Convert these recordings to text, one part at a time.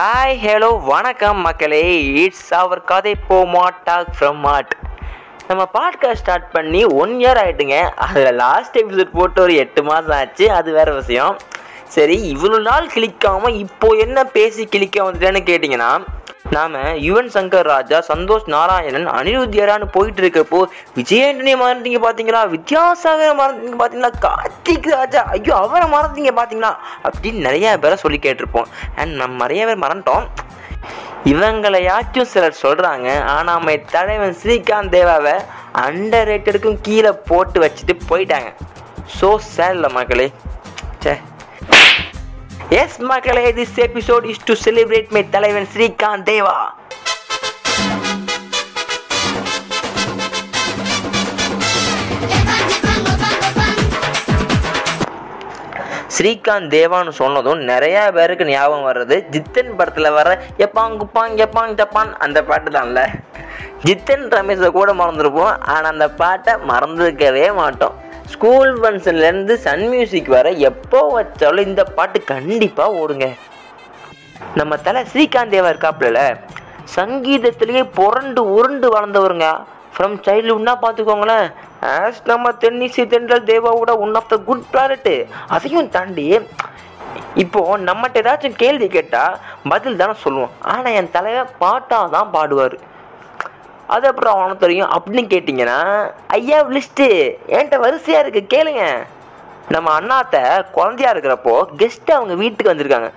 Hi hello வணக்கம் மக்களே. It's our கதை போமா டாக் ஃப்ரம் மாட் நம்ம பாட்காஸ்ட் ஸ்டார்ட் பண்ணி ஒன் இயர் ஆயிட்டுங்க. அதில் லாஸ்ட் எபிசோட் போட்டு ஒரு எட்டு மாதம் ஆச்சு. அது வேறு விஷயம். சரி இவ்வளோ நாள் கிளிக்காமல் இப்போது என்ன பேசி கிளிக்க வந்துட்டேன்னு கேட்டிங்கன்னா நாம யுவன் சங்கர் ராஜா சந்தோஷ் நாராயணன் அனிருத்தியரான்னு போயிட்டு இருக்கப்போ விஜயாண்டனியை மறந்துட்டீங்க பார்த்தீங்களா வித்யாசாகர் மறந்தீங்க பார்த்தீங்களா கார்த்திக் ராஜா ஐயோ அவரை மறந்தீங்க பார்த்தீங்களா அப்படின்னு நிறைய பேரை சொல்லி கேட்டிருப்போம். அண்ட் நம்ம நிறைய பேர் மறந்துட்டோம். இவங்களையாச்சும் சிலர் சொல்றாங்க. ஆனா நம்ம தலைவன் ஸ்ரீகாந்த் தேவாவை அண்டர் ரேட்டடுக்கும் கீழே போட்டு வச்சுட்டு போயிட்டாங்க. ஸோ சேட்ல மக்களே. சே எஸ் மக்களே this episode is to celebrate my தலைவன் ஸ்ரீகாந்த் தேவா. ஸ்ரீகாந்த் தேவான்னு சொன்னதும் நிறையா பேருக்கு ஞாபகம் வர்றது ஜித்தன் படத்தில் வர எப்பாங் குப்பாங் எப்பாங் ஜப்பான் அந்த பாட்டு தான்ல. ஜித்தன் ரமேஷை கூட மறந்துருப்போம் ஆனால் அந்த பாட்டை மறந்துருக்கவே மாட்டோம். ஸ்கூல் ஃபங்க்ஷன்லேருந்து சன் மியூசிக் வர எப்போ வச்சாலும் இந்த பாட்டு கண்டிப்பாக ஓடுங்க. நம்ம தலை ஸ்ரீகாந்த் தேவா இருக்காப்புல சங்கீதத்திலேயே புரண்டு உருண்டு வளர்ந்தவருங்க. ஃப்ரம் சைல்டுஹுட்னா பார்த்துக்கோங்களேன் ஆஸ் நம்ம தென்னிசி தென்றல் தேவாவோட one of the good planet அதையும் தாண்டி இப்போ நம்மகிட்ட ஏதாச்சும் கேள்வி கேட்டால் பதில் தானே சொல்லுவோம். ஆனால் என் தலைவர் பாட்டாக தான் பாடுவார். அது அப்புறம் அவனுக்கு தெரியும் அப்படின்னு கேட்டிங்கன்னா ஐயா லிஸ்ட்டு என்கிட்ட வரிசையாக இருக்கு கேளுங்க. நம்ம அண்ணாத்த குழந்தையா இருக்கிறப்போ கெஸ்ட் அவங்க வீட்டுக்கு வந்திருக்காங்க.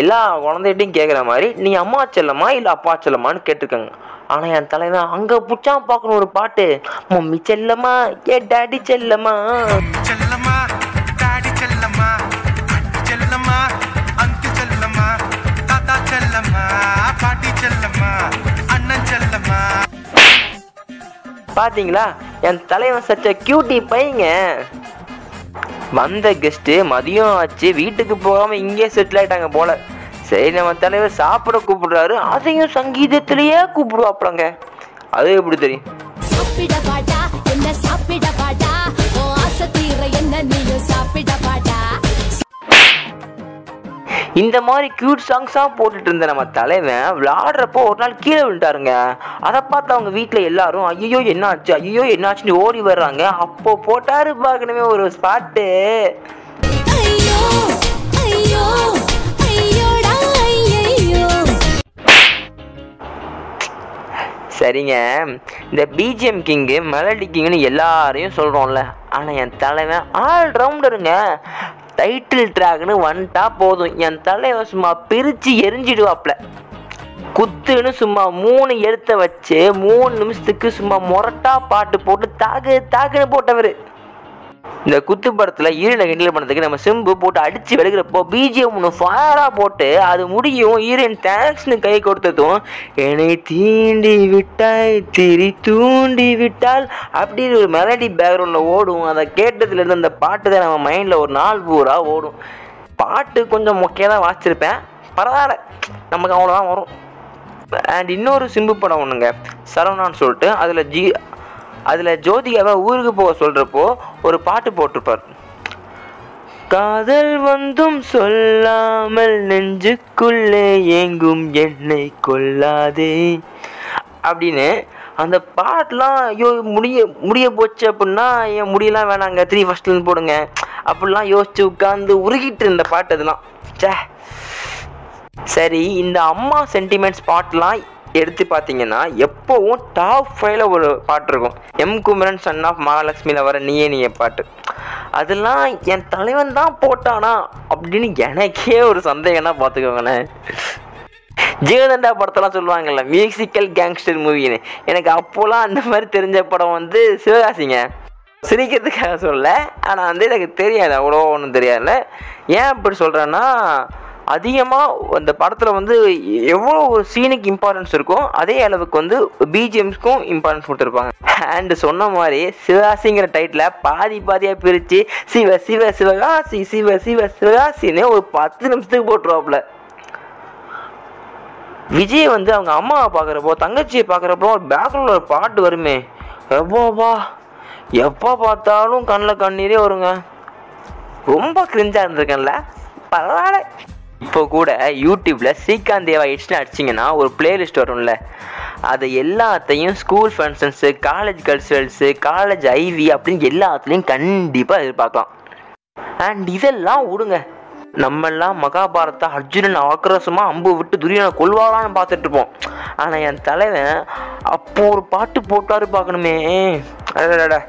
எல்லா குழந்தைகிட்டையும் கேட்குற மாதிரி நீ அம்மா செல்லம்மா இல்லை அப்பா செல்லம்மான்னு கேட்டிருக்காங்க. ஆனால் என் தலைவன் அங்கே பிடிச்சா பார்க்கணும் ஒரு பாட்டு. மம்மி செல்லம்மா ஏ டாடி செல்லம்மா. பாத்தீங்களா? என் தலைவன் சச்ச கியூட்டி பையங்க. வந்த கெஸ்ட் மதியம் ஆச்சு. வீட்டுக்கு போகாம இங்கே செட்டில் ஆயிட்டாங்க போல. சரி நம்ம தலைவர் சாப்பிட கூப்பிடுறாரு. அதையும் சங்கீதத்திலேயே கூப்பிடுவாப்புலங்க. அது எப்படி தெரியும்? சாப்பிட பாட்டா? என்ன சாப்பிட பாட்டா? என்ன நீயும் சாப்பிட பாட்டா? இந்த மாதிரி கியூட் சாங்ஸாக போட்டுட்டு இருந்த நம்ம தலைவன் விளாடுறப்போ ஒரு நாள் கீழே விழுந்தாருங்க அதை பார்த்து அவங்க வீட்டில் எல்லாரும் ஐயோ என்னாச்சு? ஐயோ என்னாச்சுன்னு ஓடி வர்றாங்க. அப்போ போட்டாரு பார்க்கணுமே ஒரு ஸ்பாட்டு சரிங்க. இந்த பிஜிஎம் கிங்கு மெலடி கிங்னு எல்லாரையும் சொல்கிறோம்ல ஆனால் என் தலைவன் ஆல் ரவுண்டருங்க டைட்டில் ட்ராக்னு வந்துட்டா போதும். என் தலைவன் சும்மா பிரித்து எரிஞ்சிடுவாப்ல. குத்துன்னு சும்மா மூணு எழுத்த வச்சு மூணு நிமிஷத்துக்கு சும்மா மொரட்டா பாட்டு போட்டு தாக்கு தாக்குன்னு போட்டவர். இந்த குத்து படத்தில் ஈரனை கிண்டல் பண்ணதுக்கு நம்ம சிம்பு போட்டு அடிச்சு வெளுக்கிறப்போ பிஜிஎம் ஒன்று ஃபயராக போட்டு அது முடியும். ஈரன் தேங்க்ஸ்னு கை கொடுத்ததும் என்னை தீண்டி விட்டாய் திரி தூண்டி விட்டால் அப்படின்னு ஒரு மெலடி பேக்ரவுண்டில் ஓடும். அதை கேட்டதுலேருந்து அந்த பாட்டு தான் நம்ம மைண்டில் ஒரு நாள் பூரா ஓடும். பாட்டு கொஞ்சம் மொக்கையாக தான் வாசிச்சிருப்பேன். பரவாயில்ல. நமக்கு அவ்வளோதான் வரும். அண்ட் இன்னொரு சிம்பு படம் ஒன்றுங்க சரவணான்னு சொல்லிட்டு அதில் ஜி அதில் ஜோதிகாவை ஊருக்கு போக சொல்கிறப்போ ஒரு பாட்டு போட்டிருப்பார். காதல் வந்தும் சொல்லாமல் நெஞ்சுக்குள்ளே ஏங்கும் என்னை கொல்லாதே அப்படின்னு அந்த பாட்டெலாம் ஐயோ முடிய முடிய போச்சு அப்படின்னா என் முடியெல்லாம் வேணாங்க த்ரீ ஃபஸ்ட்லேருந்து போடுங்க அப்படிலாம் யோசிச்சு உட்காந்து உருகிட்டு இருந்த பாட்டு அதெல்லாம். ச்சே. சரி இந்த அம்மா சென்டிமெண்ட்ஸ் பாட்டெலாம் எடுத்து பார்த்தீங்கன்னா எப்போவும் டாப் ஃபைவ்ல ஒரு பாட்டு இருக்கும். எம் குமரன் சன் ஆஃப் மகாலட்சுமியில் வர நீயே நீயே பாட்டு. அதெல்லாம் என் தலைவன் தான் போட்டானா அப்படின்னு எனக்கே ஒரு சந்தேகம்னா பார்த்துக்கோங்களேன். ஜீவதண்டா படத்தெல்லாம் சொல்லுவாங்கல்ல மியூசிக்கல் கேங்ஸ்டர் மூவின்னு எனக்கு அப்போலாம் அந்த மாதிரி தெரிஞ்ச படம் வந்து சிவகாசிங்க. சிரிக்கிறதுக்காக சொல்ல ஆனால் வந்து எனக்கு தெரியாது அவ்வளோ ஒன்றும் தெரியாதுல்ல. ஏன் அப்படி சொல்கிறேன்னா அதிகமாக அந்த படத்தில் வந்து எவ்வளோ ஒரு சீனுக்கு இம்பார்ட்டன்ஸ் இருக்கோ அதே அளவுக்கு வந்து பிஜிஎம்ஸ்க்கும் இம்பார்ட்டன்ஸ் கொடுத்துருப்பாங்க. அண்ட் சொன்ன மாதிரி சிவாசிங்கிற டைட்டில் பாதி பாதியாக பிரித்து சிவ சிவ சிவகாசி சிவ சிவ சிவகாசின்னு ஒரு பத்து நிமிஷத்துக்கு போட்டுருவாப்புல. விஜய் வந்து அவங்க அம்மாவை பார்க்குறப்போ தங்கச்சியை பார்க்குறப்போ ஒரு பேக்ரவுண்டில் ஒரு பாட்டு வருமே. எவ்வளோவா? எப்போ பார்த்தாலும் கண்ணில் கண்ணீரே வருங்க. ரொம்ப கிரிஞ்சாக இருந்திருக்கேன்ல. பரவாயில்ல. இப்போ கூட யூடியூப்பில் ஸ்ரீகாந்த் தேவா ஹிட்ஸ்னு அடிச்சிங்கன்னா ஒரு பிளேலிஸ்ட் வரும்ல. அது எல்லாத்தையும் school functions college culturals college IV அப்படின்னு எல்லாத்துலேயும் கண்டிப்பாக எதிர்பார்க்கலாம். அண்ட் இதெல்லாம் விடுங்க. நம்மெல்லாம் மகாபாரதா அர்ஜுனன் ஆக்ரோஷமா அம்பு விட்டு துரியனை கொல்வாளான்னு பார்த்துட்டு இருப்போம். ஆனால் என் தலைவன் அப்போ ஒரு பாட்டு போட்டாரு பார்க்கணுமே. அடடா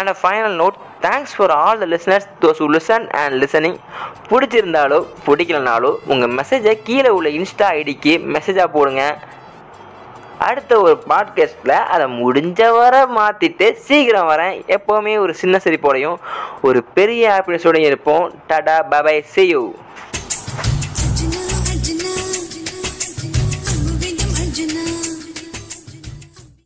and a final note thanks for all the listeners those listen and listening பிடிச்சிருந்தாலோ பிடிக்கலனாலோ உங்கள் மெசேஜை கீழே உள்ள இன்ஸ்டா ஐடிக்கு மெசேஜாக போடுங்க. அடுத்த ஒரு பாட்காஸ்ட்டில் அதை முடிஞ்ச வரை மாற்றிட்டு சீக்கிரம் வரேன். எப்போவுமே ஒரு சின்ன சிரிப்போடையும் ஒரு பெரிய ஹாப்பினஸோடையும் இருப்போம். டடா பபாய் see